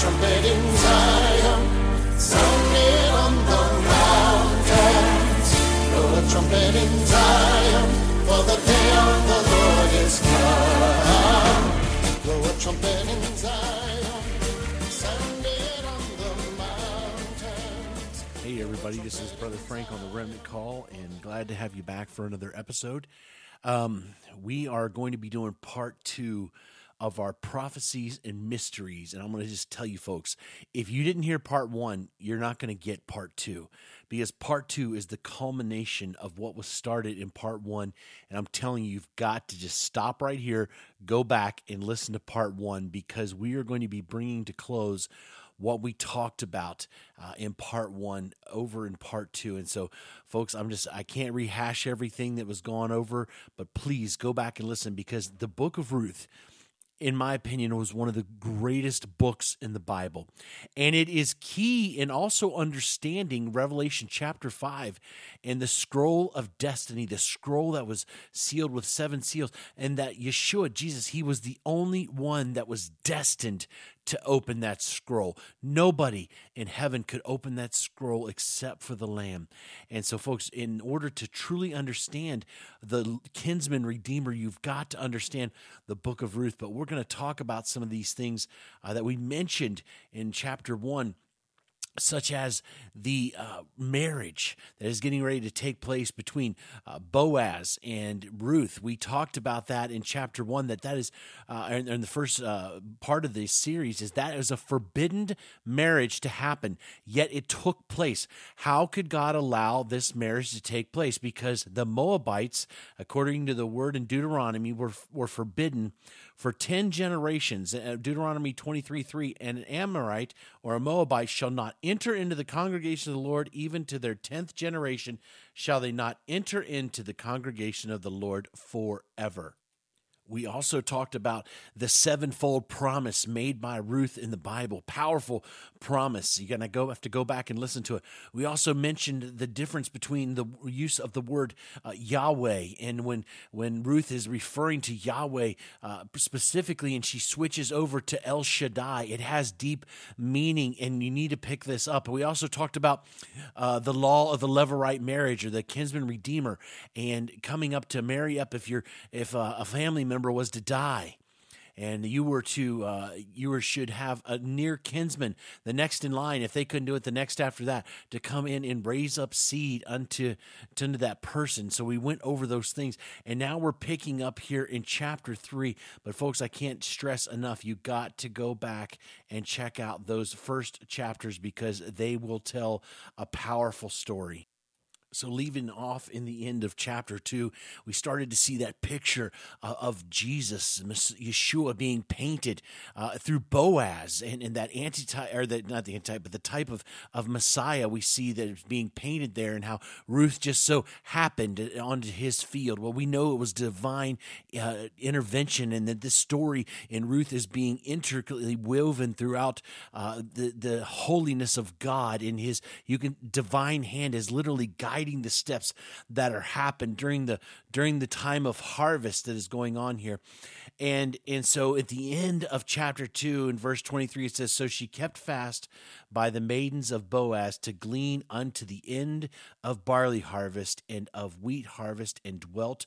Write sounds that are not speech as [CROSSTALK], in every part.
trumpet in Zion, sound it on the mountains. Blow a trumpet in Zion, for the day of the Lord is come. Blow a trumpet in Zion, sound it on the mountains. Hey, everybody, this is Brother Frank on the Remnant Call, and glad to have you back for another episode. Um, we are going to be doing part two of our prophecies and mysteries. And I'm going to just tell you, folks, if you didn't hear part one, you're not going to get part two because part two is the culmination of what was started in part one. And I'm telling you, you've got to just stop right here, go back and listen to part one because we are going to be bringing to close what we talked about uh, in part one over in part two. And so, folks, I'm just, I can't rehash everything that was gone over, but please go back and listen because the book of Ruth in my opinion, was one of the greatest books in the Bible. And it is key in also understanding Revelation chapter 5 and the scroll of destiny, the scroll that was sealed with seven seals, and that Yeshua, Jesus, he was the only one that was destined to open that scroll. Nobody in heaven could open that scroll except for the Lamb. And so, folks, in order to truly understand the kinsman redeemer, you've got to understand the book of Ruth. But we're going to talk about some of these things uh, that we mentioned in chapter one such as the uh, marriage that is getting ready to take place between uh, Boaz and Ruth. We talked about that in chapter one. That that is, uh, the first uh, part of the series, is that a forbidden marriage to happen. Yet it took place. How could God allow this marriage to take place? Because the Moabites, according to the word in Deuteronomy, were were forbidden for 10 generations. Uh, Deuteronomy 23 3 And an Amorite or a Moabite shall not enter into the congregation of the Lord, even to their 10th generation shall they not enter into the congregation of the Lord forever. We also talked about the sevenfold promise made by Ruth in the Bible. Powerful promise. You're going to go have to go back and listen to it. We also mentioned the difference between the use of the word uh, Yahweh and when when Ruth is referring to Yahweh uh, specifically, and she switches over to El Shaddai. It has deep meaning, and you need to pick this up. We also talked about uh, the law of the Levirate marriage or the kinsman redeemer, and coming up to marry up if you're if uh, a family member was to die. And you were to uh, you were should have a near kinsman the next in line if they couldn't do it the next after that to come in and raise up seed unto, unto that person. So we went over those things. And now we're picking up here in chapter 3 but folks i can't stress enough you got to go back and check out those first chapters because they will tell a powerful story so, leaving off in the end of chapter two, we started to see that picture uh, of Jesus, Yeshua, being painted uh, through Boaz, and, and that anti or that not the anti but the type of of Messiah we see that is being painted there, and how Ruth just so happened onto his field. Well, we know it was divine uh, intervention, and that this story in Ruth is being intricately woven throughout uh, the the holiness of God in His. You can divine hand is literally guiding guiding the steps that are happened during the during the time of harvest that is going on here. And and so at the end of chapter 2 in verse 23 it says so she kept fast by the maidens of Boaz to glean unto the end of barley harvest and of wheat harvest and dwelt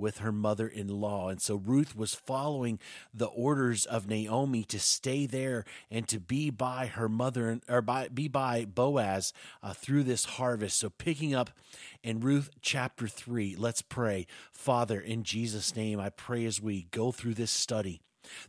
with her mother in law. And so Ruth was following the orders of Naomi to stay there and to be by her mother or by, be by Boaz uh, through this harvest. So picking up in Ruth chapter 3, let's pray. Father, in Jesus' name, I pray as we go through this study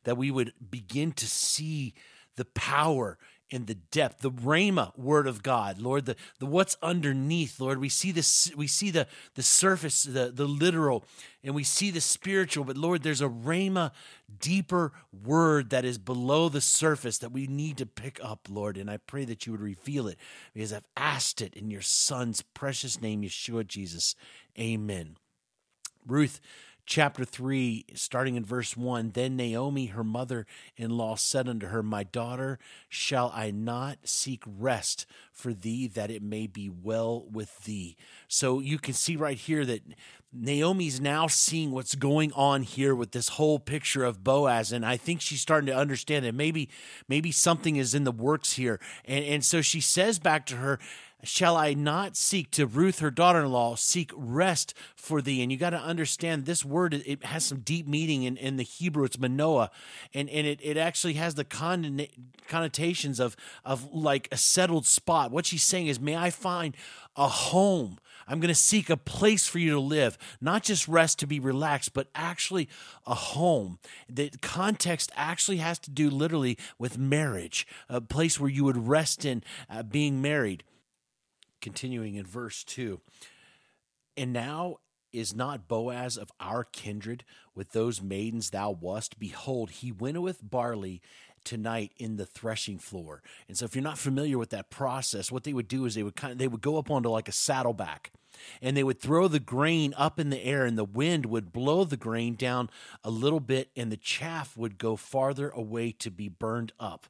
that we would begin to see the power in the depth, the Rhema word of God, Lord, the, the what's underneath, Lord. We see this, we see the the surface, the, the literal, and we see the spiritual, but Lord, there's a Rhema deeper word that is below the surface that we need to pick up, Lord. And I pray that you would reveal it because I've asked it in your son's precious name, Yeshua Jesus. Amen. Ruth chapter 3, starting in verse 1 Then Naomi, her mother in law, said unto her, My daughter, shall I not seek rest for thee, that it may be well with thee? So you can see right here that Naomi's now seeing what's going on here with this whole picture of Boaz, and I think she's starting to understand that maybe maybe something is in the works here. And and so she says back to her, Shall I not seek to Ruth, her daughter in law, seek rest for thee? And you got to understand this word, it has some deep meaning in, in the Hebrew. It's manoah. And, and it, it actually has the connotations of, of like a settled spot. What she's saying is, May I find a home. I'm going to seek a place for you to live, not just rest to be relaxed, but actually a home. The context actually has to do literally with marriage, a place where you would rest in uh, being married continuing in verse 2 and now is not Boaz of our kindred with those maidens thou wast? Behold, he winnoweth barley tonight in the threshing floor. And so if you're not familiar with that process, what they would do is they would kind of, they would go up onto like a saddleback and they would throw the grain up in the air and the wind would blow the grain down a little bit and the chaff would go farther away to be burned up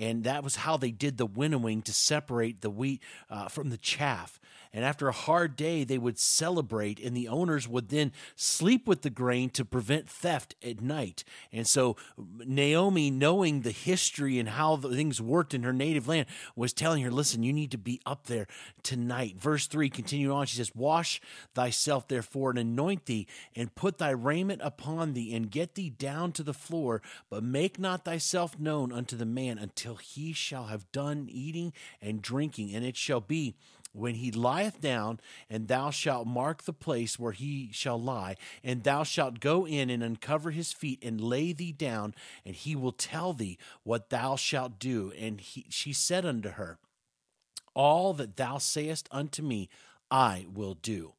and that was how they did the winnowing to separate the wheat uh, from the chaff. And after a hard day, they would celebrate, and the owners would then sleep with the grain to prevent theft at night. And so Naomi, knowing the history and how things worked in her native land, was telling her, Listen, you need to be up there tonight. Verse 3 continued on. She says, Wash thyself therefore and anoint thee, and put thy raiment upon thee, and get thee down to the floor, but make not thyself known unto the man until he shall have done eating and drinking. And it shall be when he lieth down, and thou shalt mark the place where he shall lie, and thou shalt go in and uncover his feet and lay thee down, and he will tell thee what thou shalt do. And he, she said unto her, All that thou sayest unto me, I will do.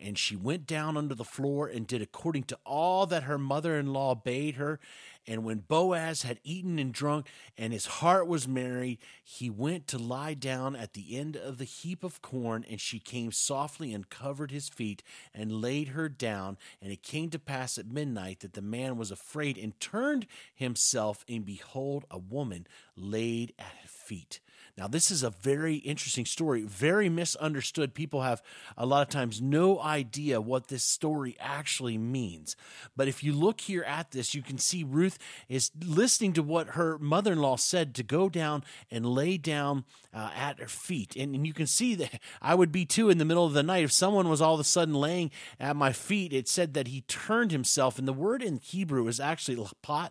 And she went down under the floor and did according to all that her mother in law bade her. And when Boaz had eaten and drunk, and his heart was merry, he went to lie down at the end of the heap of corn. And she came softly and covered his feet and laid her down. And it came to pass at midnight that the man was afraid and turned himself, and behold, a woman laid at his feet. Now, this is a very interesting story, very misunderstood. People have a lot of times no idea what this story actually means. But if you look here at this, you can see Ruth is listening to what her mother in law said to go down and lay down uh, at her feet. And, and you can see that I would be too in the middle of the night. If someone was all of a sudden laying at my feet, it said that he turned himself. And the word in Hebrew is actually lapat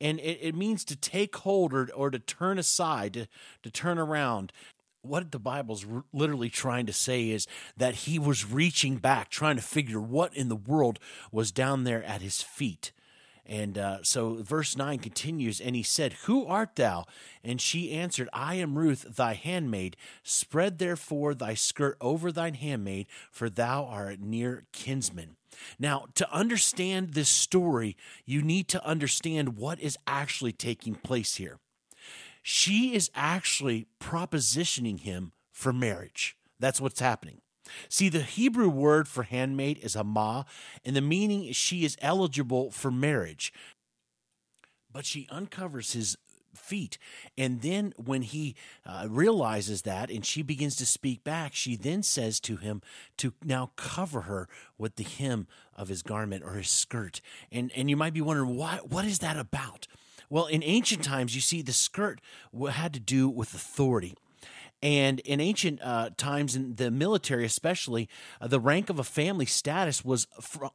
and it, it means to take hold or, or to turn aside, to, to turn around what the Bible's literally trying to say is that he was reaching back, trying to figure what in the world was down there at his feet. And uh, so verse 9 continues, and he said, Who art thou? And she answered, I am Ruth, thy handmaid. Spread therefore thy skirt over thine handmaid, for thou art near kinsman. Now, to understand this story, you need to understand what is actually taking place here. She is actually propositioning him for marriage. That's what's happening. See, the Hebrew word for handmaid is amah, and the meaning is she is eligible for marriage. But she uncovers his feet. And then when he uh, realizes that and she begins to speak back, she then says to him to now cover her with the hem of his garment or his skirt. And, and you might be wondering, what, what is that about? Well, in ancient times, you see, the skirt had to do with authority. And in ancient uh, times, in the military especially, uh, the rank of a family status was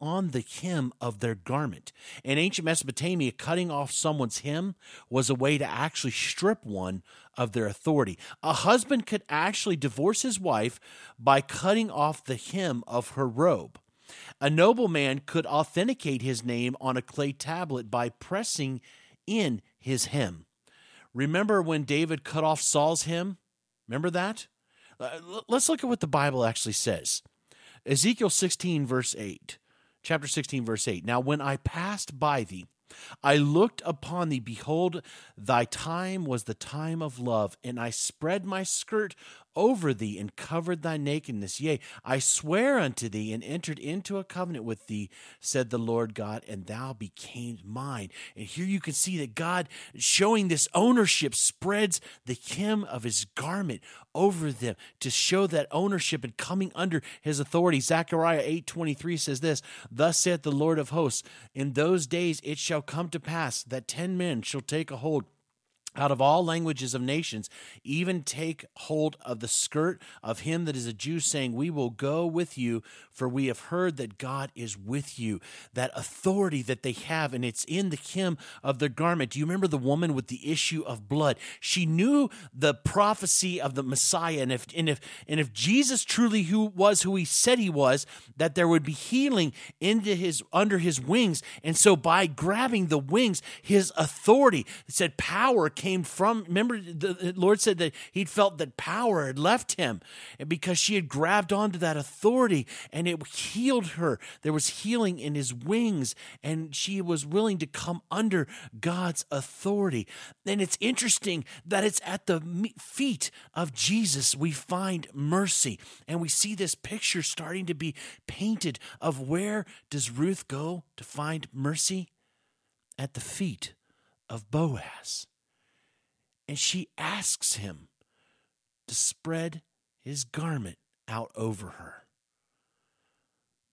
on the hem of their garment. In ancient Mesopotamia, cutting off someone's hem was a way to actually strip one of their authority. A husband could actually divorce his wife by cutting off the hem of her robe. A nobleman could authenticate his name on a clay tablet by pressing in his hem. Remember when David cut off Saul's hem? Remember that? Uh, let's look at what the Bible actually says. Ezekiel 16, verse 8. Chapter 16, verse 8. Now, when I passed by thee, I looked upon thee, behold, thy time was the time of love, and I spread my skirt over thee and covered thy nakedness. Yea, I swear unto thee and entered into a covenant with thee, said the Lord God, and thou became mine. And here you can see that God showing this ownership spreads the hem of his garment over them to show that ownership and coming under his authority. Zechariah 8:23 says this, Thus saith the Lord of hosts, in those days it shall come to pass that ten men shall take a hold out of all languages of nations, even take hold of the skirt of him that is a Jew, saying, We will go with you, for we have heard that God is with you. That authority that they have, and it's in the hem of their garment. Do you remember the woman with the issue of blood? She knew the prophecy of the Messiah, and if and if and if Jesus truly who was who he said he was, that there would be healing into his under his wings. And so by grabbing the wings, his authority it said power came from. Remember, the Lord said that he'd felt that power had left him because she had grabbed onto that authority and it healed her. There was healing in his wings, and she was willing to come under God's authority. And it's interesting that it's at the feet of Jesus we find mercy. And we see this picture starting to be painted of where does Ruth go to find mercy? At the feet of Boaz and she asks him to spread his garment out over her.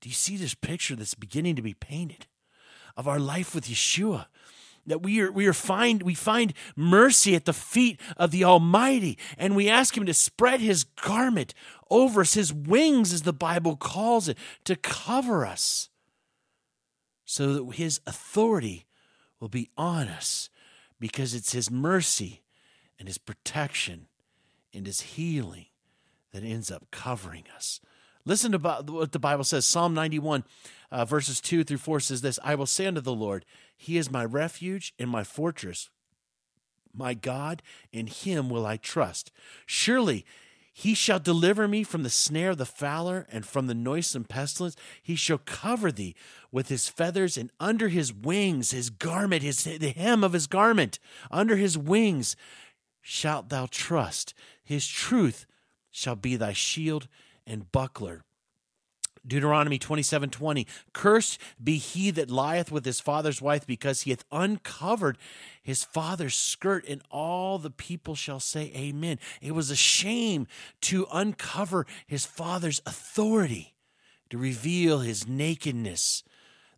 Do you see this picture that's beginning to be painted of our life with Yeshua? That we are we are find we find mercy at the feet of the Almighty, and we ask Him to spread His garment over us, His wings, as the Bible calls it, to cover us, so that His authority will be on us, because it's His mercy and his protection and his healing that ends up covering us. Listen to what the Bible says. Psalm 91, uh, verses 2 through 4 says this I will say unto the Lord, He is my refuge and my fortress, my God, in Him will I trust. Surely he shall deliver me from the snare of the fowler and from the noisome pestilence. He shall cover thee with his feathers, and under his wings, his garment, his the hem of his garment, under his wings shalt thou trust. His truth shall be thy shield and buckler. Deuteronomy 27 20. Cursed be he that lieth with his father's wife, because he hath uncovered his father's skirt, and all the people shall say, Amen. It was a shame to uncover his father's authority, to reveal his nakedness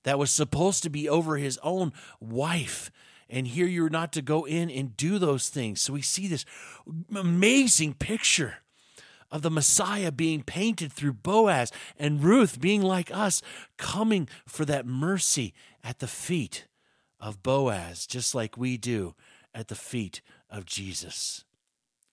that was supposed to be over his own wife and here you're not to go in and do those things. So we see this amazing picture of the Messiah being painted through Boaz and Ruth being like us, coming for that mercy at the feet of Boaz, just like we do at the feet of Jesus.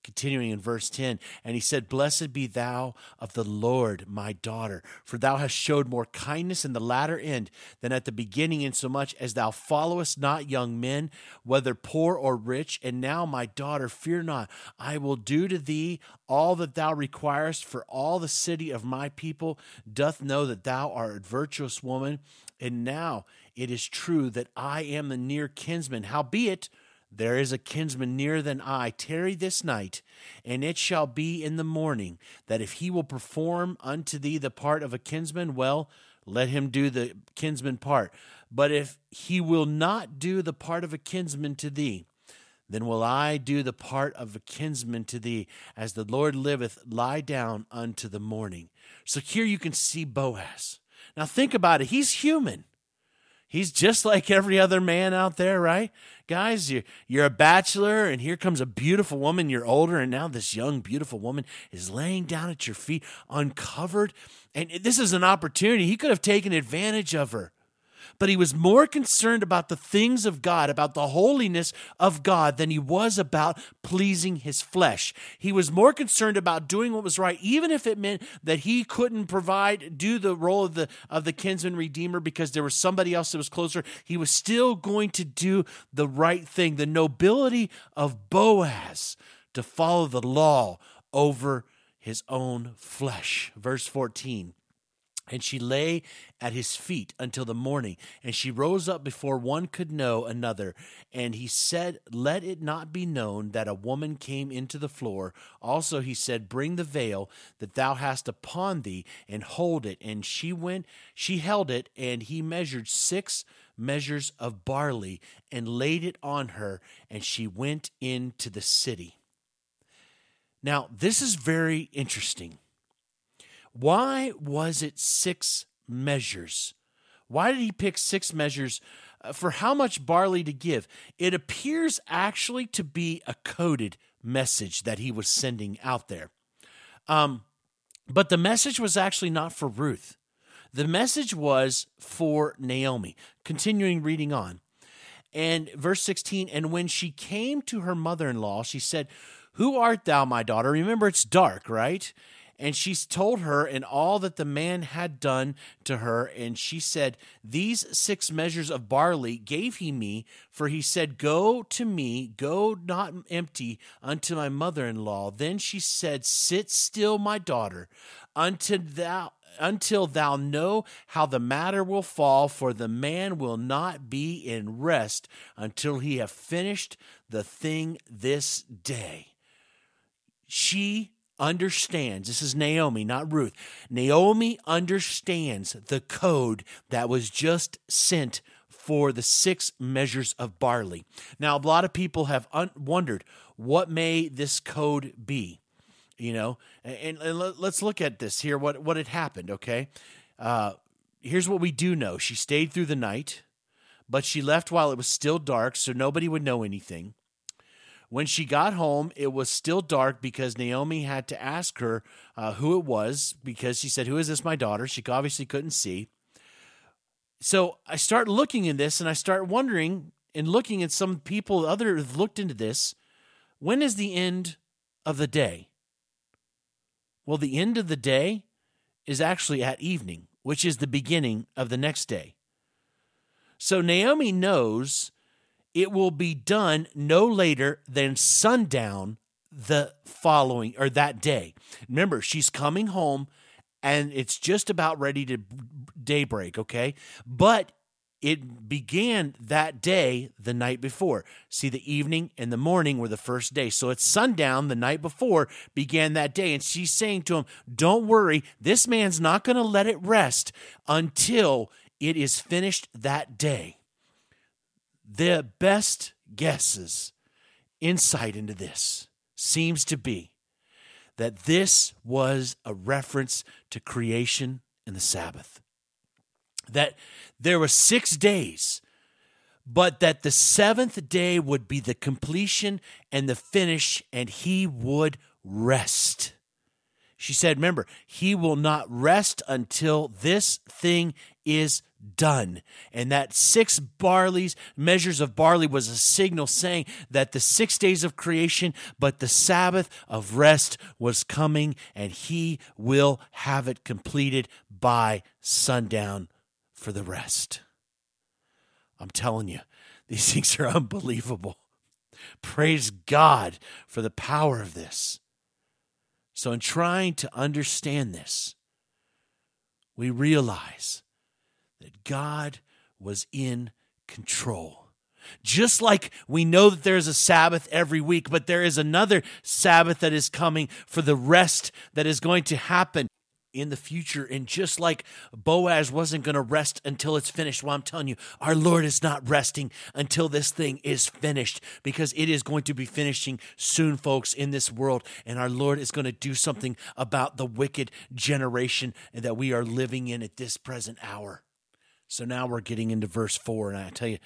Continuing in verse 10, and he said, Blessed be thou of the Lord, my daughter, for thou hast showed more kindness in the latter end than at the beginning, insomuch as thou followest not young men, whether poor or rich. And now, my daughter, fear not. I will do to thee all that thou requirest, for all the city of my people doth know that thou art a virtuous woman. And now it is true that I am the near kinsman. Howbeit, there is a kinsman nearer than I. Tarry this night, and it shall be in the morning that if he will perform unto thee the part of a kinsman, well, let him do the kinsman part. But if he will not do the part of a kinsman to thee, then will I do the part of a kinsman to thee, as the Lord liveth, lie down unto the morning. So here you can see Boaz. Now think about it. He's human. He's just like every other man out there, right? Guys, you're, you're a bachelor, and here comes a beautiful woman. You're older, and now this young, beautiful woman is laying down at your feet, uncovered. And this is an opportunity. He could have taken advantage of her but he was more concerned about the things of God, about the holiness of God, than he was about pleasing his flesh. He was more concerned about doing what was right, even if it meant that he couldn't provide, do the role of the of the kinsman redeemer because there was somebody else that was closer. He was still going to do the right thing. The nobility of Boaz to follow the law over his own flesh. Verse 14. And she lay at his feet until the morning, and she rose up before one could know another. And he said, Let it not be known that a woman came into the floor. Also he said, Bring the veil that thou hast upon thee, and hold it. And she went, she held it, and he measured six measures of barley, and laid it on her, and she went into the city. Now, this is very interesting why was it six measures? Why did he pick six measures uh, for how much barley to give? It appears actually to be a coded message that he was sending out there. Um, but the message was actually not for Ruth. The message was for Naomi. Continuing reading on. And verse 16, and when she came to her mother in law, she said, Who art thou, my daughter? Remember, it's dark, right? And she told her and all that the man had done to her. And she said, These six measures of barley gave he me, for he said, Go to me, go not empty unto my mother in law. Then she said, Sit still, my daughter, until thou until thou know how the matter will fall, for the man will not be in rest until he have finished the thing this day. She understands this is Naomi, not Ruth. Naomi understands the code that was just sent for the six measures of barley. Now, a lot of people have un- wondered what may this code be, you know, and, and let's look at this here. What what had happened? Okay, uh, here's what we do know: she stayed through the night, but she left while it was still dark, so nobody would know anything. When she got home, it was still dark because Naomi had to ask her uh, who it was because she said, Who is this, my daughter? She obviously couldn't see. So I start looking in this and I start wondering and looking at some people, other have looked into this. When is the end of the day? Well, the end of the day is actually at evening, which is the beginning of the next day. So Naomi knows it will be done no later than sundown the following or that day. Remember, she's coming home and it's just about ready to daybreak, okay? But it began that day the night before. See, the evening and the morning were the first day. So it's sundown the night before began that day. And she's saying to him, Don't worry, this man's not going to let it rest until it is finished that day the best guesses insight into this seems to be that this was a reference to creation and the Sabbath. That there were six days, but that the seventh day would be the completion and the finish, and he would rest. She said, Remember, he will not rest until this thing is done. And that six barleys, measures of barley, was a signal saying that the six days of creation, but the Sabbath of rest was coming, and he will have it completed by sundown for the rest. I'm telling you, [LAUGHS] these things are unbelievable. Praise God for the power of this. So, in trying to understand this, we realize God was in control. Just like we know that there's a Sabbath every week, but there is another Sabbath that is coming for the rest that is going to happen in the future. And just like Boaz wasn't going to rest until it's finished, well, I'm telling you, our Lord is not resting until this thing is finished because it is going to be finishing soon, folks, in this world. And our Lord is going to do something about the wicked generation that we are living in at this present hour. So now we're getting into verse four, and I tell you,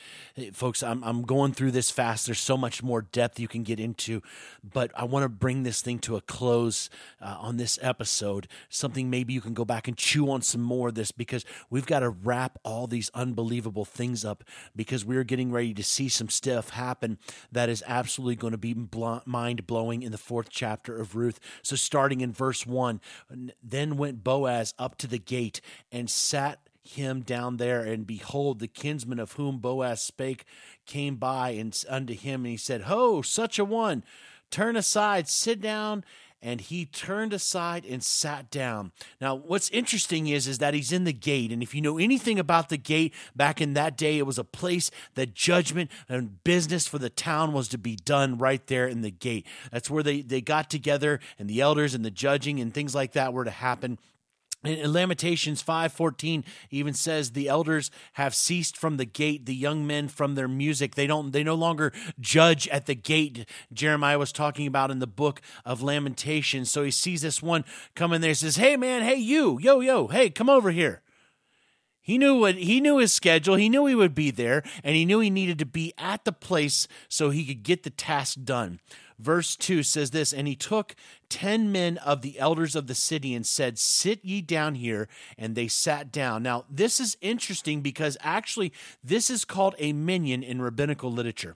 folks, I'm I'm going through this fast. There's so much more depth you can get into, but I want to bring this thing to a close uh, on this episode. Something maybe you can go back and chew on some more of this because we've got to wrap all these unbelievable things up because we're getting ready to see some stuff happen that is absolutely going to be mind blowing in the fourth chapter of Ruth. So starting in verse one, then went Boaz up to the gate and sat him down there, and behold, the kinsman of whom Boaz spake came by and unto him, and he said, Ho, such a one, turn aside, sit down and he turned aside and sat down. Now, what's interesting is, is that he's in the gate. And if you know anything about the gate, back in that day, it was a place that judgment and business for the town was to be done right there in the gate. That's where they, they got together, and the elders and the judging and things like that were to happen. In Lamentations 5:14 even says the elders have ceased from the gate the young men from their music. They don't they no longer judge at the gate Jeremiah was talking about in the book of Lamentations. So he sees this one come in there says hey man hey you yo yo hey come over here. He knew what he knew his schedule. He knew he would be there and he knew he needed to be at the place so he could get the task done verse 2 says this And he took ten men of the elders of the city and said, Sit ye down here. And they sat down. Now, this is interesting because actually, this is called a minyan in rabbinical literature.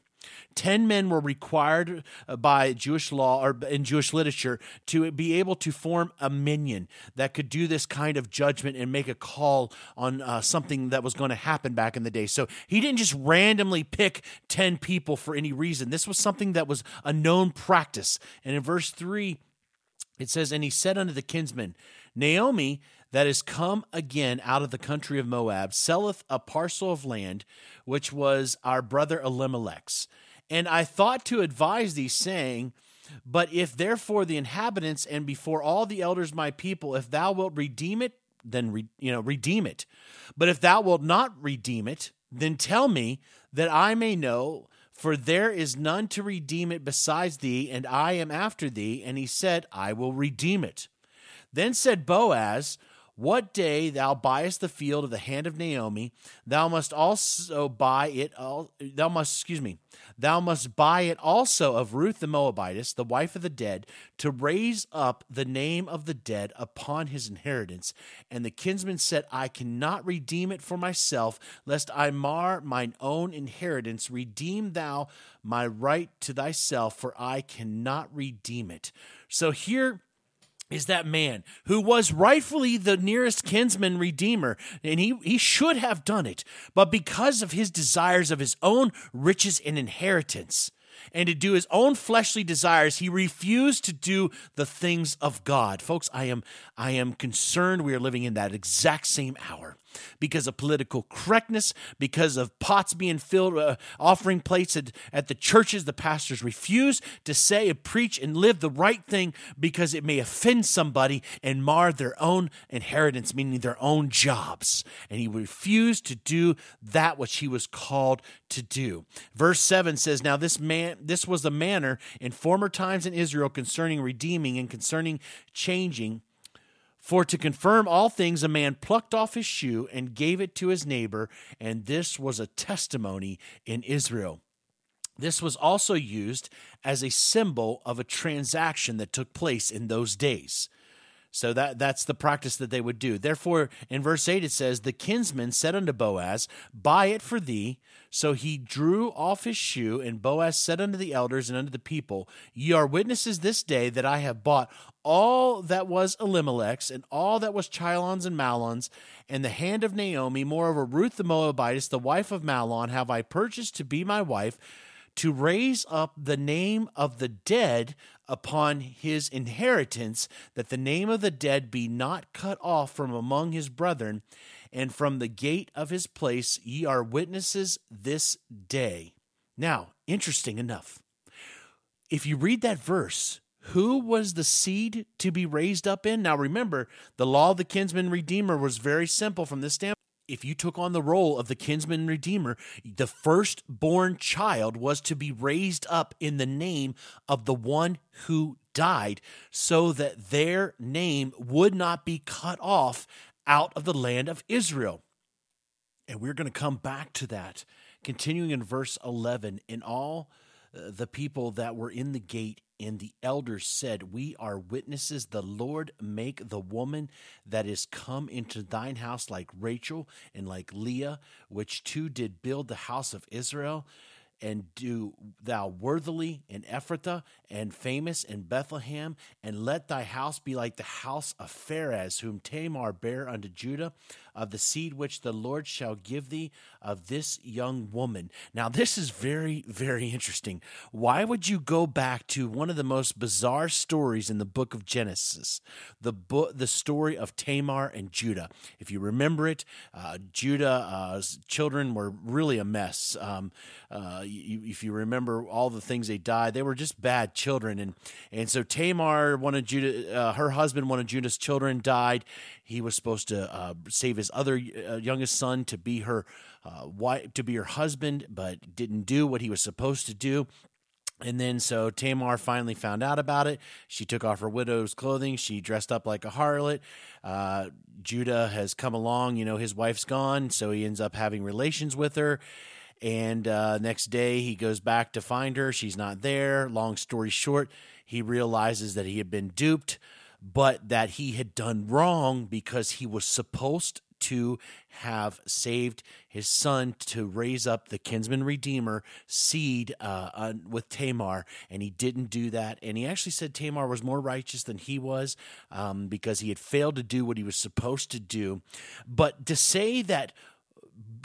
Ten men were required uh, by Jewish law or in Jewish literature to be able to form a minyan that could do this kind of judgment and make a call on uh, something that was going to happen back in the day. So he didn't just randomly pick 10 people for any reason. This was something that was a known practice. And in verse 3, it says, And he said unto the kinsman, Naomi, that is come again out of the country of Moab, selleth a parcel of land, which was our brother Elimelech's. And I thought to advise thee, saying, But if therefore the inhabitants and before all the elders my people, if thou wilt redeem it, then re, you know redeem it. But if thou wilt not redeem it, then tell me that I may know. For there is none to redeem it besides thee, and I am after thee. And he said, I will redeem it. Then said Boaz, what day thou buyest the field of the hand of Naomi, thou must also buy it. Thou must, excuse me, thou must buy it also of Ruth the Moabitess, the wife of the dead, to raise up the name of the dead upon his inheritance. And the kinsman said, I cannot redeem it for myself, lest I mar mine own inheritance. Redeem thou my right to thyself, for I cannot redeem it. So here is that man who was rightfully the nearest kinsman redeemer, and he, he should have done it. But because of his desires of his own riches and inheritance, and to do his own fleshly desires, he refused to do the things of God. Folks, I am I am concerned we are living in that exact same hour because of political correctness, because of pots being filled, uh, offering plates at, at the churches. The pastors refuse to say and preach and live the right thing because it may offend somebody and mar their own inheritance, meaning their own jobs. And he refused to do that which he was called to do. Verse 7 says, Now this man this was the manner in former times in Israel concerning redeeming and concerning changing for to confirm all things, a man plucked off his shoe and gave it to his neighbor, and this was a testimony in Israel. This was also used as a symbol of a transaction that took place in those days. So that that's the practice that they would do. Therefore, in verse 8 it says, The kinsman said unto Boaz, Buy it for thee. So he drew off his shoe, and Boaz said unto the elders and unto the people, Ye are witnesses this day that I have bought all that was Elimelech's, and all that was Chilion's and Mahlon's, and the hand of Naomi. Moreover, Ruth the Moabitess, the wife of Mahlon, have I purchased to be my wife to raise up the name of the dead upon his inheritance, that the name of the dead be not cut off from among his brethren, and from the gate of his place ye are witnesses this day. Now, interesting enough, if you read that verse, who was the seed to be raised up in? Now remember, the law of the kinsman redeemer was very simple from this standpoint if you took on the role of the kinsman redeemer, the firstborn child was to be raised up in the name of the one who died, so that their name would not be cut off out of the land of Israel. And we're going to come back to that, continuing in verse 11. In all the people that were in the gate and the elders said, We are witnesses. The Lord make the woman that is come into thine house like Rachel and like Leah, which two did build the house of Israel. And do thou worthily in Ephrathah and famous in Bethlehem, and let thy house be like the house of Pharez, whom Tamar bare unto Judah, of the seed which the Lord shall give thee of this young woman. Now, this is very, very interesting. Why would you go back to one of the most bizarre stories in the book of Genesis, the book, the story of Tamar and Judah? If you remember it, uh, Judah's children were really a mess. Um, uh, you, if you remember all the things they died, they were just bad children, and and so Tamar, of Judah, uh, her husband, one of Judah's children, died. He was supposed to uh, save his other uh, youngest son to be her uh, wife, to be her husband, but didn't do what he was supposed to do. And then so Tamar finally found out about it. She took off her widow's clothing. She dressed up like a harlot. Uh, Judah has come along. You know, his wife's gone, so he ends up having relations with her. And uh, next day, he goes back to find her. She's not there. Long story short, he realizes that he had been duped, but that he had done wrong because he was supposed to have saved his son to raise up the kinsman redeemer seed uh, with Tamar, and he didn't do that. And he actually said Tamar was more righteous than he was um, because he had failed to do what he was supposed to do. But to say that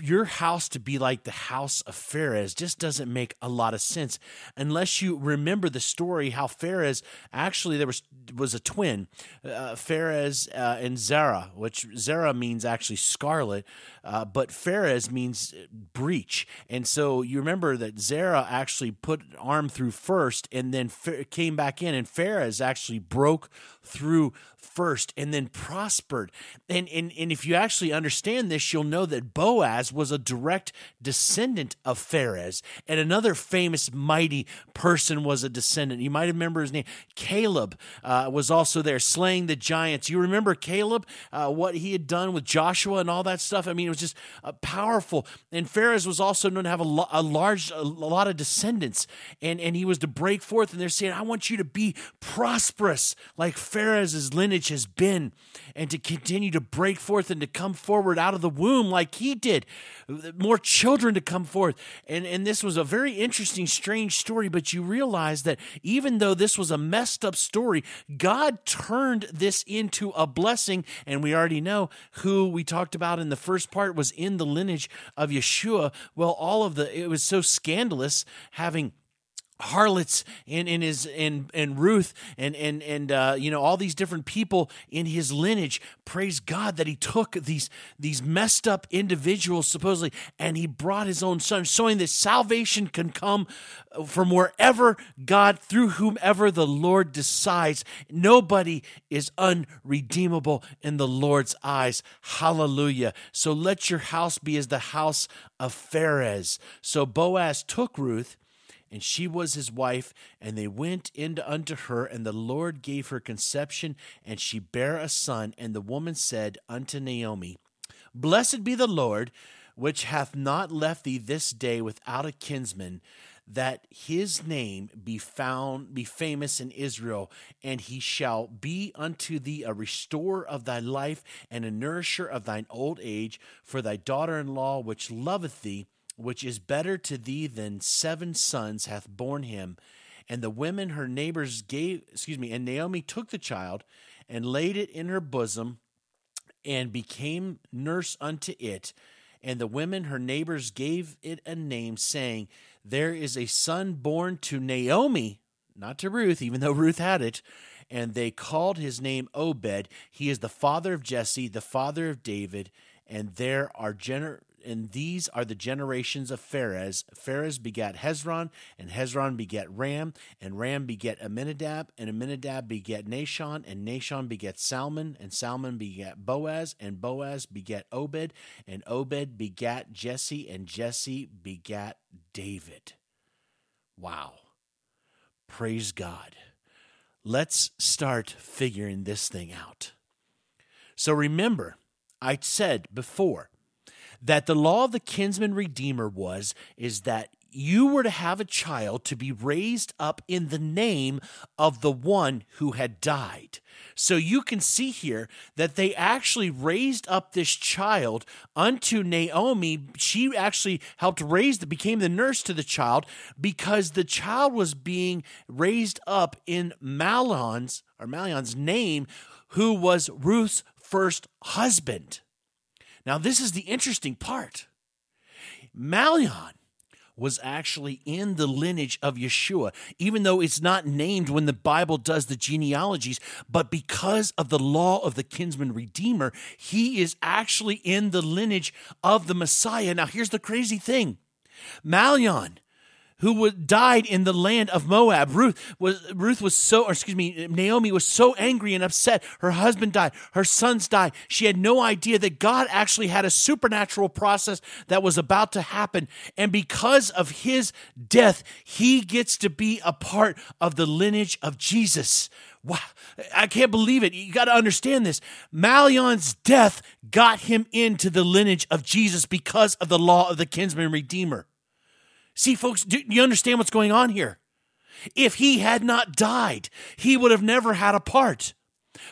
your house to be like the house of Pharez just doesn't make a lot of sense unless you remember the story how Pharez actually there was was a twin, uh, Pharez uh, and Zerah, which Zerah means actually scarlet, uh, but Pharez means breach. And so you remember that Zerah actually put an arm through first and then came back in, and Pharez actually broke through first and then prospered. And, and, and if you actually understand this, you'll know that Boaz was a direct descendant of Pharez. And another famous, mighty person was a descendant. You might remember his name. Caleb uh, was also there, slaying the giants. You remember Caleb, uh, what he had done with Joshua and all that stuff? I mean, it was just uh, powerful. And Pharez was also known to have a, lo- a large, a lot of descendants. And, and he was to break forth. And they're saying, I want you to be prosperous like Pharez's lineage has been, and to continue to break forth and to come forward out of the womb like he did. More children to come forth. And, and this was a very interesting, strange story, but you realize that even though this was a messed up story, God turned this into a blessing. And we already know who we talked about in the first part was in the lineage of Yeshua. Well, all of the, it was so scandalous having harlots in, in his in and Ruth and and and uh, you know all these different people in his lineage. Praise God that he took these these messed up individuals supposedly and he brought his own son, showing that salvation can come from wherever God through whomever the Lord decides. Nobody is unredeemable in the Lord's eyes. Hallelujah. So let your house be as the house of Pharez. So Boaz took Ruth and she was his wife, and they went into unto her, and the Lord gave her conception, and she bare a son. And the woman said unto Naomi, Blessed be the Lord, which hath not left thee this day without a kinsman, that his name be found be famous in Israel, and he shall be unto thee a restorer of thy life and a nourisher of thine old age, for thy daughter in law which loveth thee which is better to thee than seven sons, hath borne him. And the women her neighbors gave, excuse me, and Naomi took the child and laid it in her bosom and became nurse unto it. And the women her neighbors gave it a name, saying, There is a son born to Naomi, not to Ruth, even though Ruth had it. And they called his name Obed. He is the father of Jesse, the father of David. And there are gener- and these are the generations of Pharez. Pharez begat Hezron, and Hezron begat Ram, and Ram begat Aminadab, and Aminadab begat Nahshon, and Nahshon begat Salmon, and Salmon begat Boaz, and Boaz begat Obed, and Obed begat Jesse, and Jesse begat David. Wow. Praise God. Let's start figuring this thing out. So remember, I said before that the law of the kinsman redeemer was is that you were to have a child to be raised up in the name of the one who had died. So you can see here that they actually raised up this child unto Naomi. She actually helped raise the became the nurse to the child because the child was being raised up in Mahlon's or Mahlon's name, who was Ruth's first husband. Now, this is the interesting part. Malion was actually in the lineage of Yeshua, even though it's not named when the Bible does the genealogies, but because of the law of the kinsman redeemer, he is actually in the lineage of the Messiah. Now, here's the crazy thing Malion who died in the land of Moab. Ruth was Ruth was so, or excuse me, Naomi was so angry and upset. Her husband died, her sons died. She had no idea that God actually had a supernatural process that was about to happen, and because of his death, he gets to be a part of the lineage of Jesus. Wow, I can't believe it. You got to understand this. Malion's death got him into the lineage of Jesus because of the law of the kinsman redeemer. See, folks, do you understand what's going on here? If he had not died, he would have never had a part.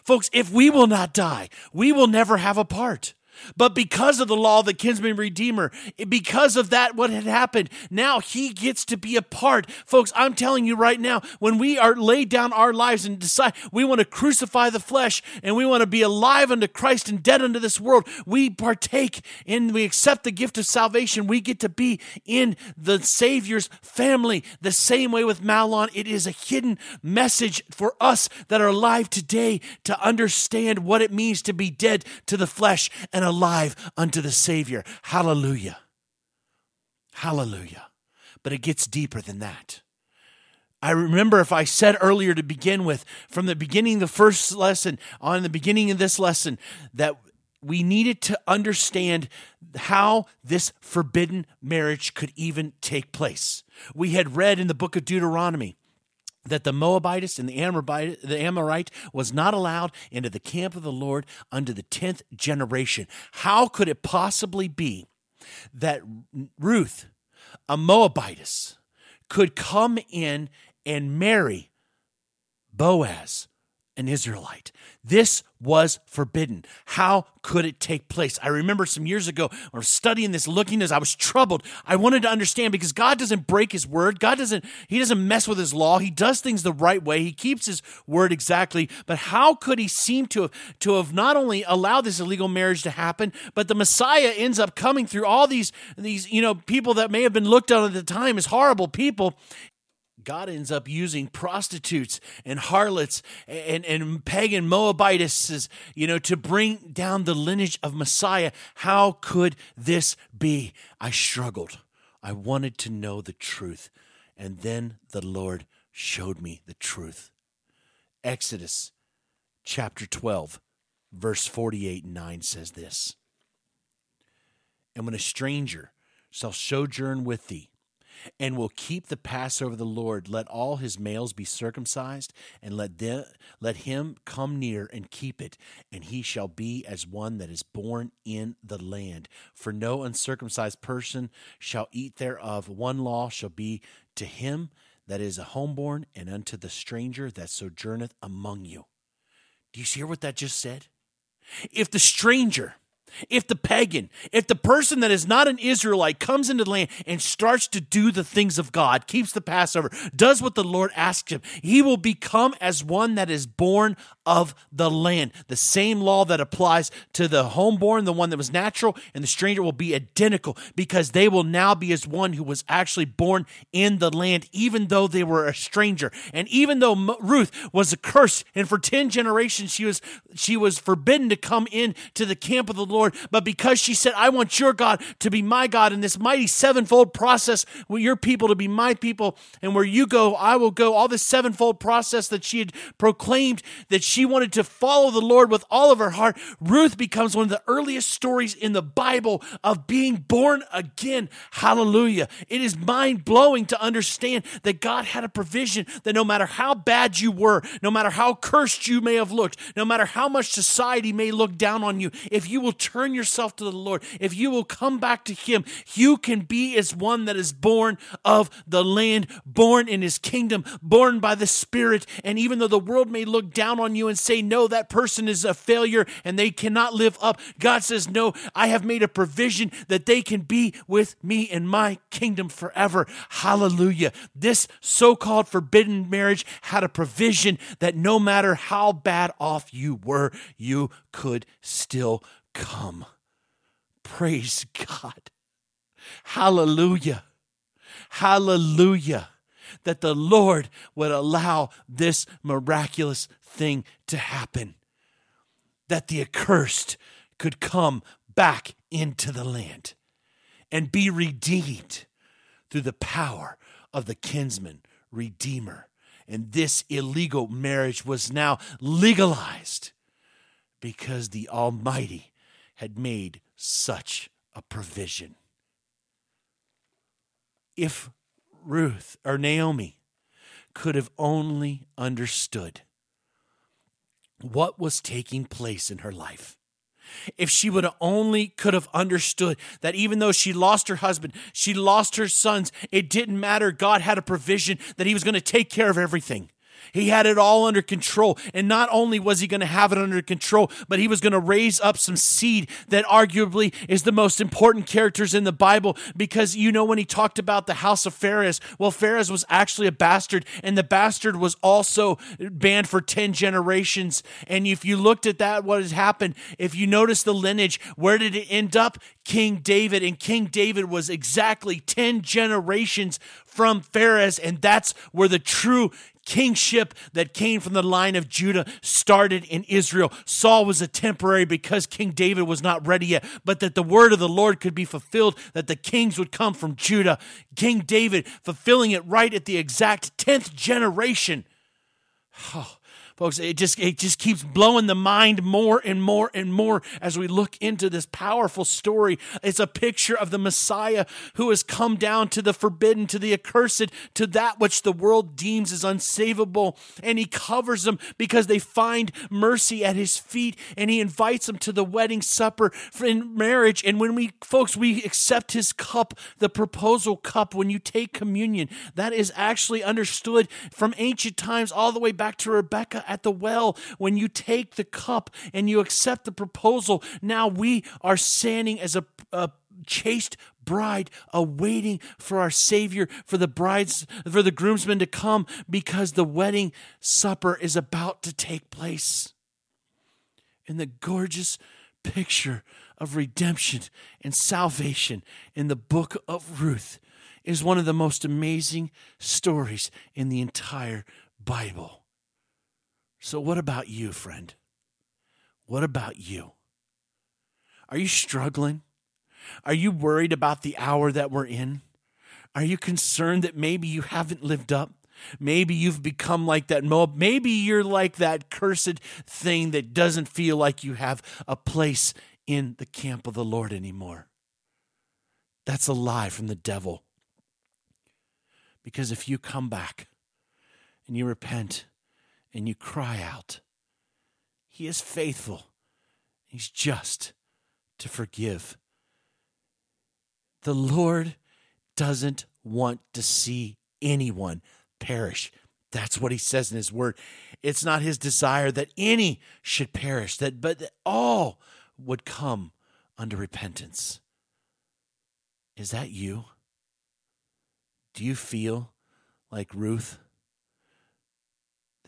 Folks, if we will not die, we will never have a part. But because of the law of the kinsman redeemer, because of that, what had happened, now he gets to be a part. Folks, I'm telling you right now, when we are laid down our lives and decide we want to crucify the flesh and we want to be alive unto Christ and dead unto this world, we partake and we accept the gift of salvation. We get to be in the Savior's family. The same way with Mahlon, it is a hidden message for us that are alive today to understand what it means to be dead to the flesh and alive unto the Savior. Hallelujah. Hallelujah. But it gets deeper than that. I remember if I said earlier to begin with, from the beginning the first lesson, on the beginning of this lesson, that we needed to understand how this forbidden marriage could even take place. We had read in the book of Deuteronomy that the Moabitess and the Amorite, the Amorite was not allowed into the camp of the Lord under the 10th generation. How could it possibly be that Ruth, a Moabitess, could come in and marry Boaz, an Israelite? This was forbidden. How could it take place? I remember some years ago I was studying this, looking as I was troubled. I wanted to understand because God doesn't break his word. God doesn't, he doesn't mess with his law. He does things the right way. He keeps his word exactly. But how could he seem to have, to have not only allowed this illegal marriage to happen, but the Messiah ends up coming through all these, these, you know, people that may have been looked on at the time as horrible people. God ends up using prostitutes and harlots and, and pagan Moabitesses, you know, to bring down the lineage of Messiah. How could this be? I struggled. I wanted to know the truth. And then the Lord showed me the truth. Exodus chapter 12, verse 48 and 9 says this And when a stranger shall sojourn with thee, and will keep the Passover of the Lord. Let all his males be circumcised, and let them, let him come near and keep it, and he shall be as one that is born in the land. For no uncircumcised person shall eat thereof. One law shall be to him that is a homeborn, and unto the stranger that sojourneth among you. Do you hear what that just said? If the stranger if the pagan, if the person that is not an Israelite comes into the land and starts to do the things of God, keeps the Passover, does what the Lord asks him, he will become as one that is born of the land. The same law that applies to the homeborn, the one that was natural, and the stranger will be identical because they will now be as one who was actually born in the land, even though they were a stranger. And even though Ruth was a curse, and for 10 generations she was she was forbidden to come in to the camp of the Lord Lord, but because she said, I want your God to be my God in this mighty sevenfold process, with your people to be my people, and where you go, I will go. All this sevenfold process that she had proclaimed that she wanted to follow the Lord with all of her heart, Ruth becomes one of the earliest stories in the Bible of being born again. Hallelujah. It is mind blowing to understand that God had a provision that no matter how bad you were, no matter how cursed you may have looked, no matter how much society may look down on you, if you will turn yourself to the Lord, if you will come back to Him, you can be as one that is born of the land, born in His kingdom, born by the Spirit. And even though the world may look down on you and say, no, that person is a failure and they cannot live up, God says, no, I have made a provision that they can be with me in my kingdom forever. Hallelujah. This so called forbidden marriage had a provision that no matter how bad off you were, you could still come Praise God. Hallelujah. Hallelujah. That the Lord would allow this miraculous thing to happen. That the accursed could come back into the land and be redeemed through the power of the kinsman redeemer. And this illegal marriage was now legalized because the Almighty had made such a provision. If Ruth or Naomi could have only understood what was taking place in her life, if she would have only could have understood that even though she lost her husband, she lost her sons, it didn't matter. God had a provision that he was going to take care of everything. He had it all under control. And not only was he going to have it under control, but he was going to raise up some seed that arguably is the most important characters in the Bible. Because you know, when he talked about the house of Phares, well, Phares was actually a bastard, and the bastard was also banned for 10 generations. And if you looked at that, what has happened, if you notice the lineage, where did it end up? King David. And King David was exactly 10 generations from Phares, and that's where the true kingship that came from the line of Judah started in Israel. Saul was a temporary because King David was not ready yet, but that the word of the Lord could be fulfilled, that the kings would come from Judah. King David fulfilling it right at the exact 10th generation. Oh, Folks, it just it just keeps blowing the mind more and more and more as we look into this powerful story. It's a picture of the Messiah who has come down to the forbidden, to the accursed, to that which the world deems as unsavable, and he covers them because they find mercy at his feet, and he invites them to the wedding supper in marriage. And when we folks we accept his cup, the proposal cup, when you take communion, that is actually understood from ancient times all the way back to Rebecca at the well, when you take the cup and you accept the proposal, now we are standing as a, a chaste bride awaiting for our savior for the brides for the groomsmen to come because the wedding supper is about to take place in the gorgeous picture of redemption and salvation in the book of Ruth is one of the most amazing stories in the entire Bible. So, what about you, friend? What about you? Are you struggling? Are you worried about the hour that we're in? Are you concerned that maybe you haven't lived up? Maybe you've become like that Moab. Maybe you're like that cursed thing that doesn't feel like you have a place in the camp of the Lord anymore. That's a lie from the devil. Because if you come back and you repent and you cry out, He is faithful, He's just to forgive. The Lord doesn't want to see anyone perish. That's what he says in his word. It's not his desire that any should perish, that but that all would come unto repentance. Is that you? Do you feel like Ruth?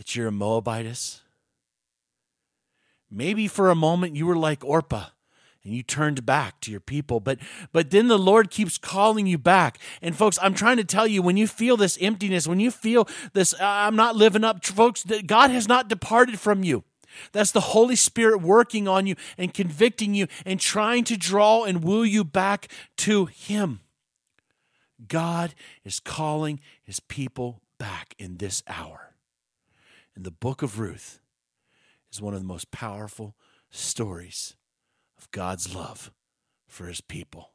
That you're a Moabitess? Maybe for a moment you were like Orpah and you turned back to your people but but then the lord keeps calling you back. And folks i'm trying to tell you when you feel this emptiness when you feel this i'm not living up folks god has not departed from you. That's the holy spirit working on you and convicting you and trying to draw and woo you back to him. God is calling his people back in this hour and the book of Ruth is one of the most powerful stories of God's love for his people.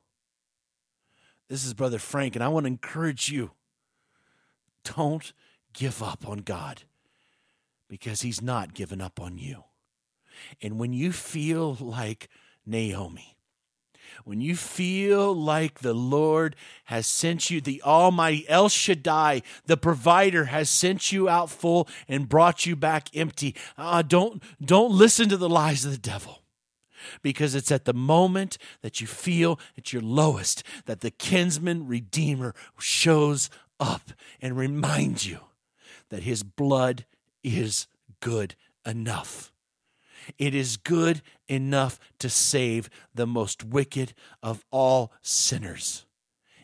This is Brother Frank, and I want to encourage you don't give up on God because he's not given up on you. And when you feel like Naomi, when you feel like the Lord has sent you, the Almighty El Shaddai, the provider, has sent you out full and brought you back empty, uh, don't, don't listen to the lies of the devil because it's at the moment that you feel at your lowest that the kinsman redeemer shows up and reminds you that his blood is good enough. It is good enough to save the most wicked of all sinners.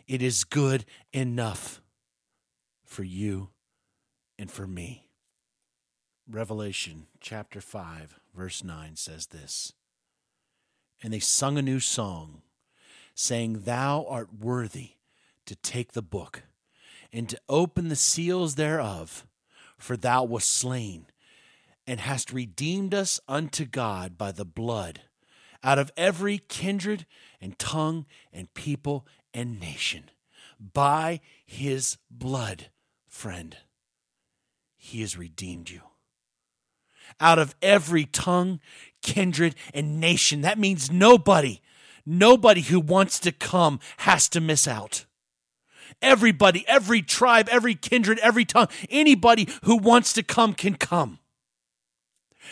It is good enough for you and for me. Revelation chapter 5, verse 9 says this And they sung a new song, saying, Thou art worthy to take the book and to open the seals thereof, for thou wast slain and hast redeemed us unto God by the blood out of every kindred and tongue and people and nation. By his blood, friend, he has redeemed you. Out of every tongue, kindred, and nation. That means nobody, nobody who wants to come has to miss out. Everybody, every tribe, every kindred, every tongue, anybody who wants to come can come.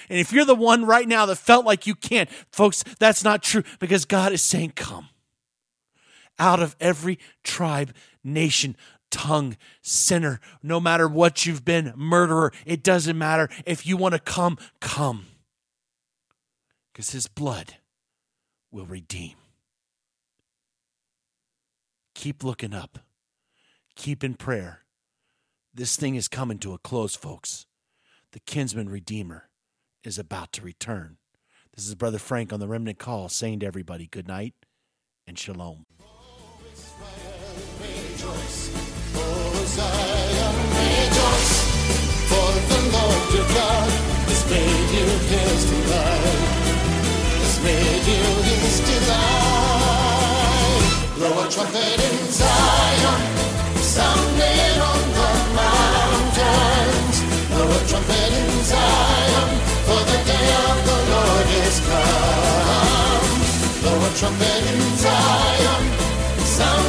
And if you're the one right now that felt like you can't, folks, that's not true because God is saying, Come. Out of every tribe, nation, tongue, sinner, no matter what you've been, murderer, it doesn't matter. If you want to come, come. Because his blood will redeem. Keep looking up, keep in prayer. This thing is coming to a close, folks. The kinsman redeemer is about to return. This is Brother Frank on the Remnant Call saying to everybody good night and shalom. For the Lord your God has made you his trumpet in Zion, sound